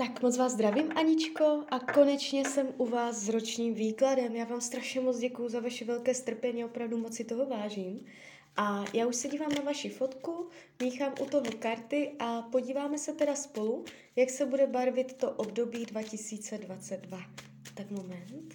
Tak moc vás zdravím, Aničko, a konečně jsem u vás s ročním výkladem. Já vám strašně moc děkuju za vaše velké strpení, opravdu moc si toho vážím. A já už se dívám na vaši fotku, míchám u toho karty a podíváme se teda spolu, jak se bude barvit to období 2022. Tak moment.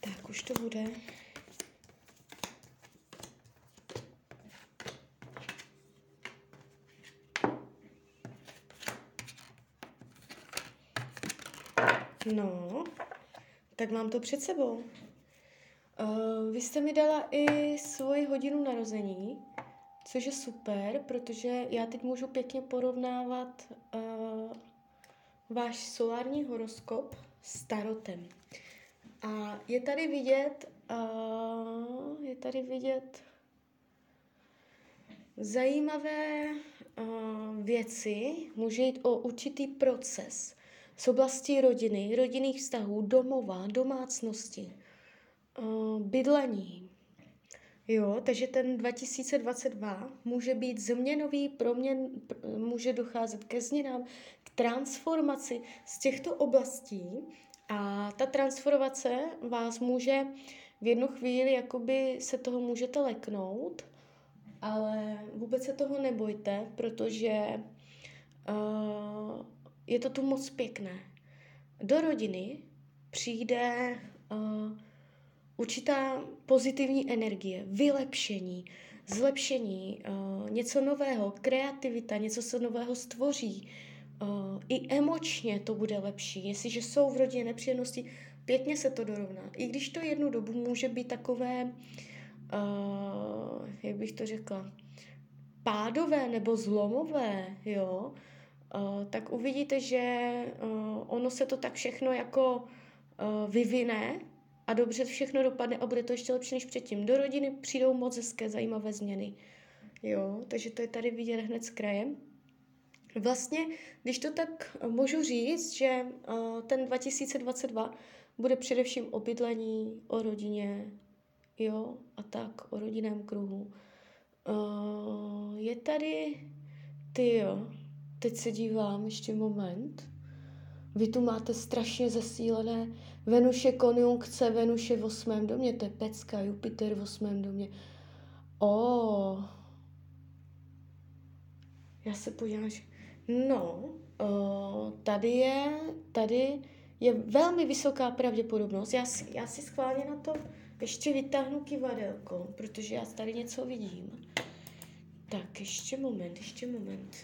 Tak už to bude. No, tak mám to před sebou. Uh, vy jste mi dala i svoji hodinu narození, což je super, protože já teď můžu pěkně porovnávat uh, váš solární horoskop s tarotem. A je tady vidět, uh, je tady vidět zajímavé věci. Může jít o určitý proces z oblasti rodiny, rodinných vztahů, domova, domácnosti, bydlení. Jo, takže ten 2022 může být změnový proměn, může docházet ke změnám, k transformaci z těchto oblastí a ta transformace vás může v jednu chvíli, jakoby se toho můžete leknout, ale vůbec se toho nebojte, protože uh, je to tu moc pěkné. Do rodiny přijde uh, určitá pozitivní energie, vylepšení, zlepšení, uh, něco nového, kreativita, něco se nového stvoří, uh, i emočně to bude lepší. Jestliže jsou v rodině nepříjemnosti, pěkně se to dorovná. I když to jednu dobu může být takové, uh, jak bych to řekla, pádové nebo zlomové, jo, uh, tak uvidíte, že uh, ono se to tak všechno jako uh, vyvine a dobře všechno dopadne a bude to ještě lepší než předtím. Do rodiny přijdou moc hezké, zajímavé změny. Jo, takže to je tady vidět hned z kraje. Vlastně, když to tak můžu říct, že uh, ten 2022 bude především o bydlení, o rodině, jo, a tak, o rodinném kruhu. Uh, je tady, ty jo, teď se dívám, ještě moment. Vy tu máte strašně zesílené Venuše konjunkce, Venuše v osmém domě, to je pecka, Jupiter v osmém domě. O, já se podívám, že No, uh, tady je, tady je velmi vysoká pravděpodobnost. Já si, já si schválně na to ještě vytáhnu kivadelko, protože já tady něco vidím. Tak, ještě moment, ještě moment.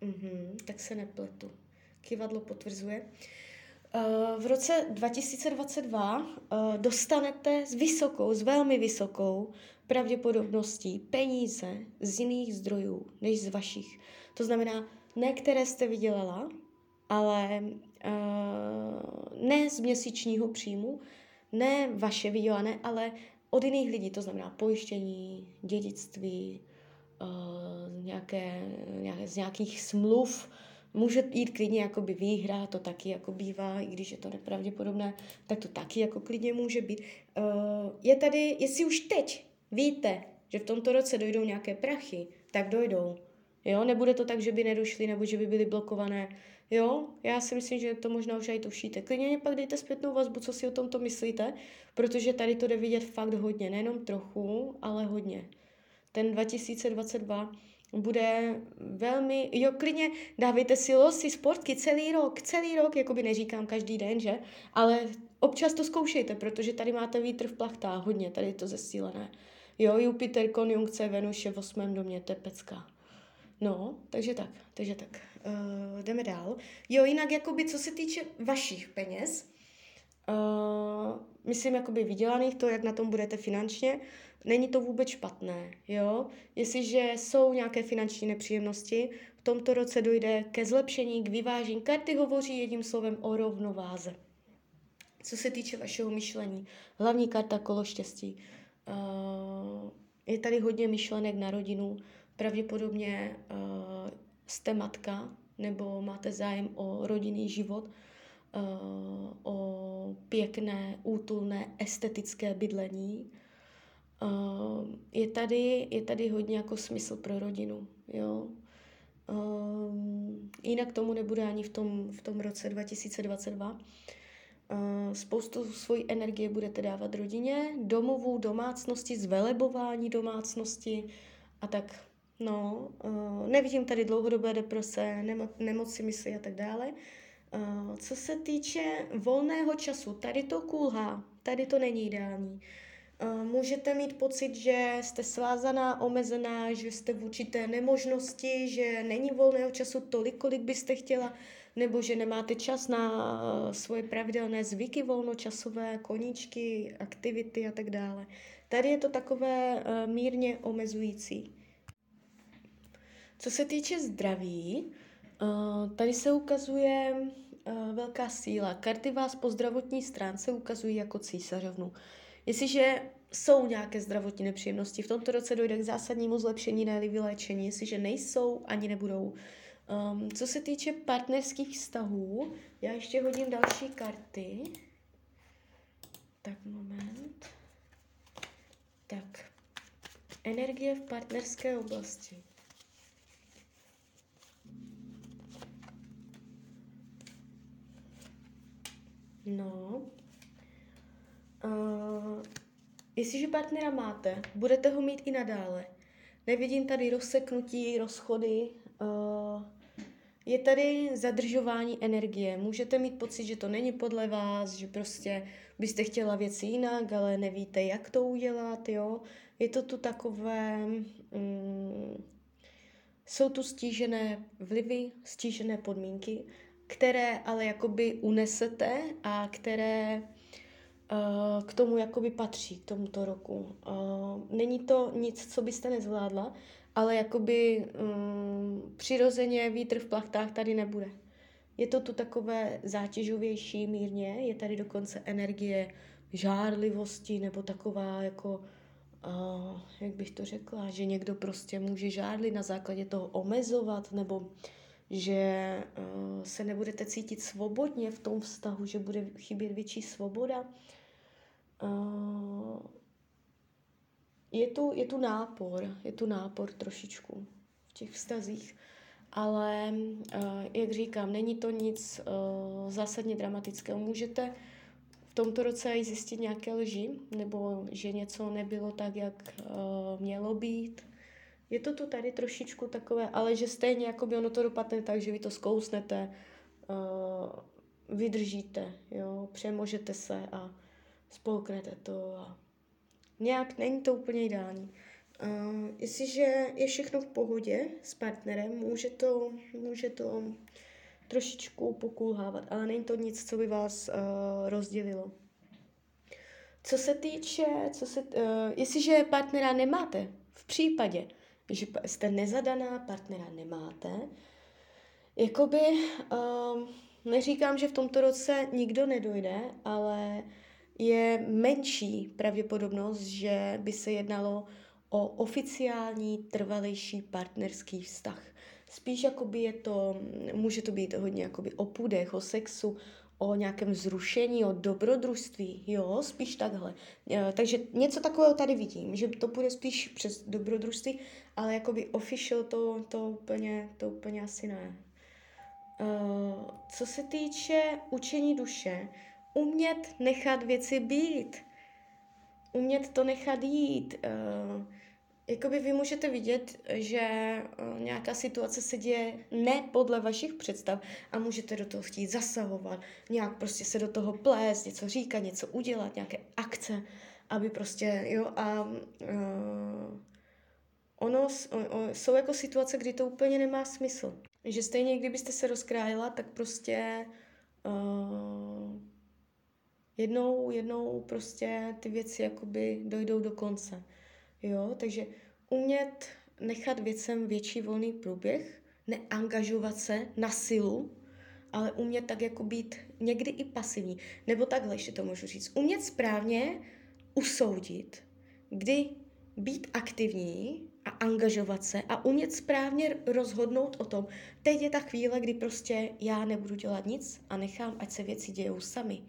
Mhm, tak se nepletu. Kivadlo potvrzuje. Uh, v roce 2022 uh, dostanete s vysokou, s velmi vysokou pravděpodobností peníze z jiných zdrojů než z vašich. To znamená, ne které jste vydělala, ale uh, ne z měsíčního příjmu, ne vaše vydělané, ale od jiných lidí, to znamená pojištění, dědictví, nějaké, nějaké, z nějakých smluv, může jít klidně jakoby výhra, to taky jako bývá, i když je to nepravděpodobné, tak to taky jako klidně může být. Uh, je tady, jestli už teď víte, že v tomto roce dojdou nějaké prachy, tak dojdou. Jo, nebude to tak, že by nedošly nebo že by byly blokované. Jo, já si myslím, že to možná už i tušíte. Klidně mě pak dejte zpětnou vazbu, co si o tomto myslíte, protože tady to jde vidět fakt hodně, nejenom trochu, ale hodně. Ten 2022 bude velmi, jo, klidně dávejte si losy, sportky celý rok, celý rok, jako by neříkám každý den, že? Ale občas to zkoušejte, protože tady máte vítr v plachtách, hodně, tady je to zesílené. Jo, Jupiter, konjunkce, Venuše v osmém domě, to je pecka. No, takže tak, takže tak. Uh, jdeme dál. Jo, jinak jakoby co se týče vašich peněz, uh, myslím jakoby vydělaných, to, jak na tom budete finančně, není to vůbec špatné, jo. Jestliže jsou nějaké finanční nepříjemnosti v tomto roce dojde ke zlepšení, k vyvážení. Karty hovoří jedním slovem o rovnováze. Co se týče vašeho myšlení, hlavní karta kolo štěstí. Uh, je tady hodně myšlenek na rodinu. Pravděpodobně uh, jste matka nebo máte zájem o rodinný život, uh, pěkné, útulné, estetické bydlení. Uh, je, tady, je tady hodně jako smysl pro rodinu. Jo? Um, jinak tomu nebude ani v tom, v tom roce 2022. Uh, spoustu svojí energie budete dávat rodině, domovů, domácnosti, zvelebování domácnosti a tak. No, nevidím tady dlouhodobé deprese, nemo- nemoci mysli a tak dále. Uh, co se týče volného času, tady to kulhá, tady to není ideální. Uh, můžete mít pocit, že jste svázaná, omezená, že jste v určité nemožnosti, že není volného času tolik, kolik byste chtěla, nebo že nemáte čas na uh, svoje pravidelné zvyky volnočasové, koníčky, aktivity a tak dále. Tady je to takové mírně omezující. Co se týče zdraví, tady se ukazuje velká síla. Karty vás po zdravotní stránce ukazují jako císařovnu. Jestliže jsou nějaké zdravotní nepříjemnosti, v tomto roce dojde k zásadnímu zlepšení, ne vyléčení. Jestliže nejsou, ani nebudou. Um, co se týče partnerských vztahů, já ještě hodím další karty. Tak, moment. Tak. Energie v partnerské oblasti. No, uh, jestliže partnera máte, budete ho mít i nadále. Nevidím tady rozseknutí, rozchody, uh, je tady zadržování energie. Můžete mít pocit, že to není podle vás, že prostě byste chtěla věci jinak, ale nevíte, jak to udělat, jo. Je to tu takové... Um, jsou tu stížené vlivy, stížené podmínky které ale jakoby unesete a které uh, k tomu jakoby patří, k tomuto roku. Uh, není to nic, co byste nezvládla, ale jakoby um, přirozeně vítr v plachtách tady nebude. Je to tu takové zátěžovější mírně, je tady dokonce energie žárlivosti nebo taková jako, uh, jak bych to řekla, že někdo prostě může žádlit na základě toho omezovat nebo že uh, se nebudete cítit svobodně v tom vztahu, že bude chybět větší svoboda. Uh, je, tu, je tu nápor, je tu nápor trošičku v těch vztazích, ale uh, jak říkám, není to nic uh, zásadně dramatického. Můžete v tomto roce i zjistit nějaké lži, nebo že něco nebylo tak, jak uh, mělo být, je to tu tady trošičku takové, ale že stejně jako by ono to dopadne tak, že vy to zkousnete, uh, vydržíte, jo, přemožete se a spolknete to a nějak není to úplně ideální. Uh, jestliže je všechno v pohodě s partnerem, může to, může to trošičku pokulhávat, ale není to nic, co by vás uh, rozdělilo. Co se týče, co se, uh, jestliže partnera nemáte, v případě, že jste nezadaná, partnera nemáte. Jakoby, um, neříkám, že v tomto roce nikdo nedojde, ale je menší pravděpodobnost, že by se jednalo o oficiální, trvalejší partnerský vztah. Spíš jakoby je to, může to být hodně jakoby o půdech, o sexu, o nějakém zrušení, o dobrodružství, jo, spíš takhle. E, takže něco takového tady vidím, že to bude spíš přes dobrodružství, ale jakoby official to, to, úplně, to úplně asi ne. Uh, co se týče učení duše, umět nechat věci být, umět to nechat jít, uh, jakoby vy můžete vidět, že uh, nějaká situace se děje ne podle vašich představ a můžete do toho chtít zasahovat, nějak prostě se do toho plést, něco říkat, něco udělat, nějaké akce, aby prostě, jo, a uh, ono, o, jsou jako situace, kdy to úplně nemá smysl. Že stejně, kdybyste se rozkrájela, tak prostě uh, jednou, jednou prostě ty věci jakoby dojdou do konce. Jo, takže umět nechat věcem větší volný průběh, neangažovat se na silu, ale umět tak jako být někdy i pasivní. Nebo takhle ještě to můžu říct. Umět správně usoudit, kdy být aktivní a angažovat se a umět správně rozhodnout o tom, teď je ta chvíle, kdy prostě já nebudu dělat nic a nechám, ať se věci dějou sami.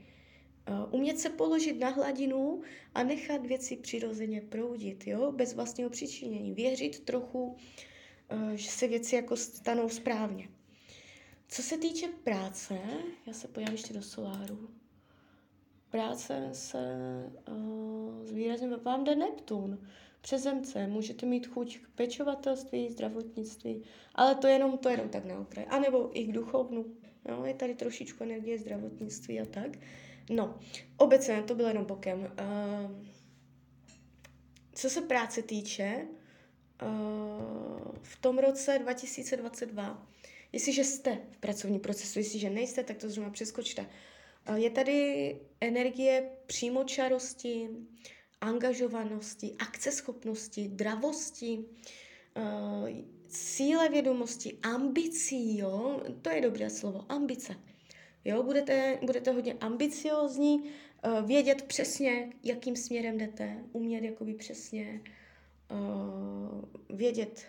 Uh, umět se položit na hladinu a nechat věci přirozeně proudit, jo? bez vlastního přičinění. Věřit trochu, uh, že se věci jako stanou správně. Co se týče práce, já se podívám ještě do soláru. Práce se uh, zvýrazně vám jde Neptun. Přezemce, můžete mít chuť k pečovatelství, zdravotnictví, ale to jenom, to jenom tak na okraj. A nebo i k duchovnu. Jo, je tady trošičku energie zdravotnictví a tak. No, obecně to bylo jenom bokem. Uh, co se práce týče, uh, v tom roce 2022, jestliže jste v pracovním procesu, jestliže nejste, tak to zrovna přeskočte. Uh, je tady energie přímočarosti, angažovanosti, akceschopnosti, dravosti, síle vědomosti, ambicí, jo? to je dobré slovo, ambice. Jo, budete, budete hodně ambiciozní, uh, vědět přesně, jakým směrem jdete, umět jakoby přesně uh, vědět,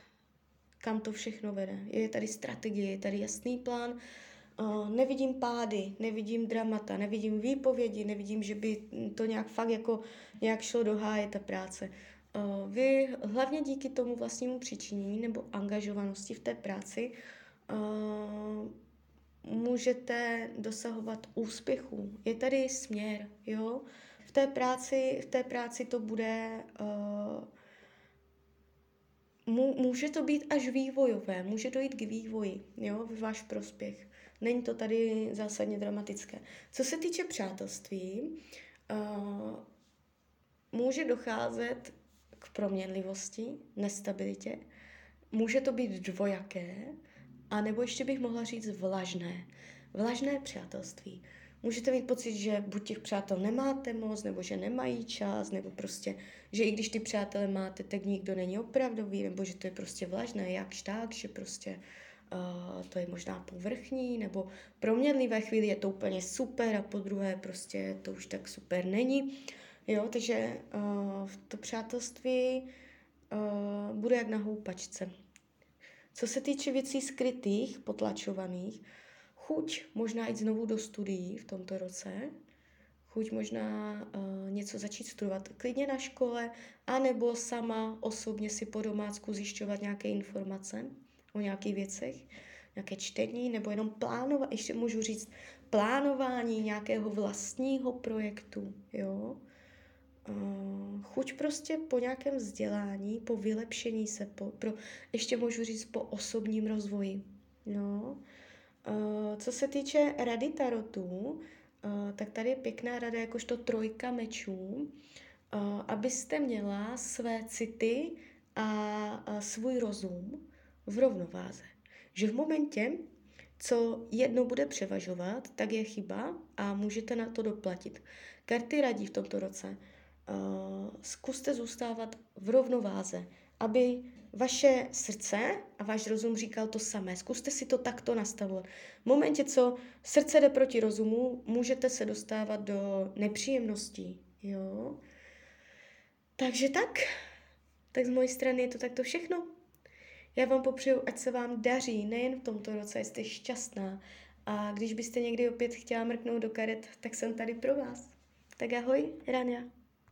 kam to všechno vede. Je tady strategie, je tady jasný plán, Uh, nevidím pády, nevidím dramata, nevidím výpovědi, nevidím, že by to nějak fakt jako nějak šlo do háje ta práce. Uh, vy hlavně díky tomu vlastnímu přičinění nebo angažovanosti v té práci uh, můžete dosahovat úspěchů. Je tady směr, jo. V té práci, v té práci to bude uh, může to být až vývojové, může dojít k vývoji, jo, v váš prospěch. Není to tady zásadně dramatické. Co se týče přátelství, uh, může docházet k proměnlivosti, nestabilitě. Může to být dvojaké, a nebo ještě bych mohla říct vlažné. Vlažné přátelství. Můžete mít pocit, že buď těch přátel nemáte moc, nebo že nemají čas, nebo prostě, že i když ty přátele máte, tak nikdo není opravdový, nebo že to je prostě vlažné, jakž tak, že prostě uh, to je možná povrchní, nebo pro mě ve chvíli je to úplně super a po druhé prostě to už tak super není. Jo, takže uh, to přátelství uh, bude jak na houpačce. Co se týče věcí skrytých, potlačovaných, chuť možná jít znovu do studií v tomto roce, chuť možná uh, něco začít studovat klidně na škole, anebo sama osobně si po domácku zjišťovat nějaké informace o nějakých věcech, nějaké čtení, nebo jenom plánovat, ještě můžu říct, plánování nějakého vlastního projektu, jo. Uh, chuť prostě po nějakém vzdělání, po vylepšení se, po, pro, ještě můžu říct po osobním rozvoji, no. Uh, co se týče rady tarotů, uh, tak tady je pěkná rada jakožto trojka mečů, abyste měla své city a svůj rozum v rovnováze. Že v momentě, co jedno bude převažovat, tak je chyba a můžete na to doplatit. Karty radí v tomto roce. Uh, zkuste zůstávat v rovnováze, aby vaše srdce a váš rozum říkal to samé. Zkuste si to takto nastavovat. V momentě, co srdce jde proti rozumu, můžete se dostávat do nepříjemností. Jo? Takže tak. Tak z mojej strany je to takto všechno. Já vám popřeju, ať se vám daří nejen v tomto roce, jste šťastná. A když byste někdy opět chtěla mrknout do karet, tak jsem tady pro vás. Tak ahoj, Rania.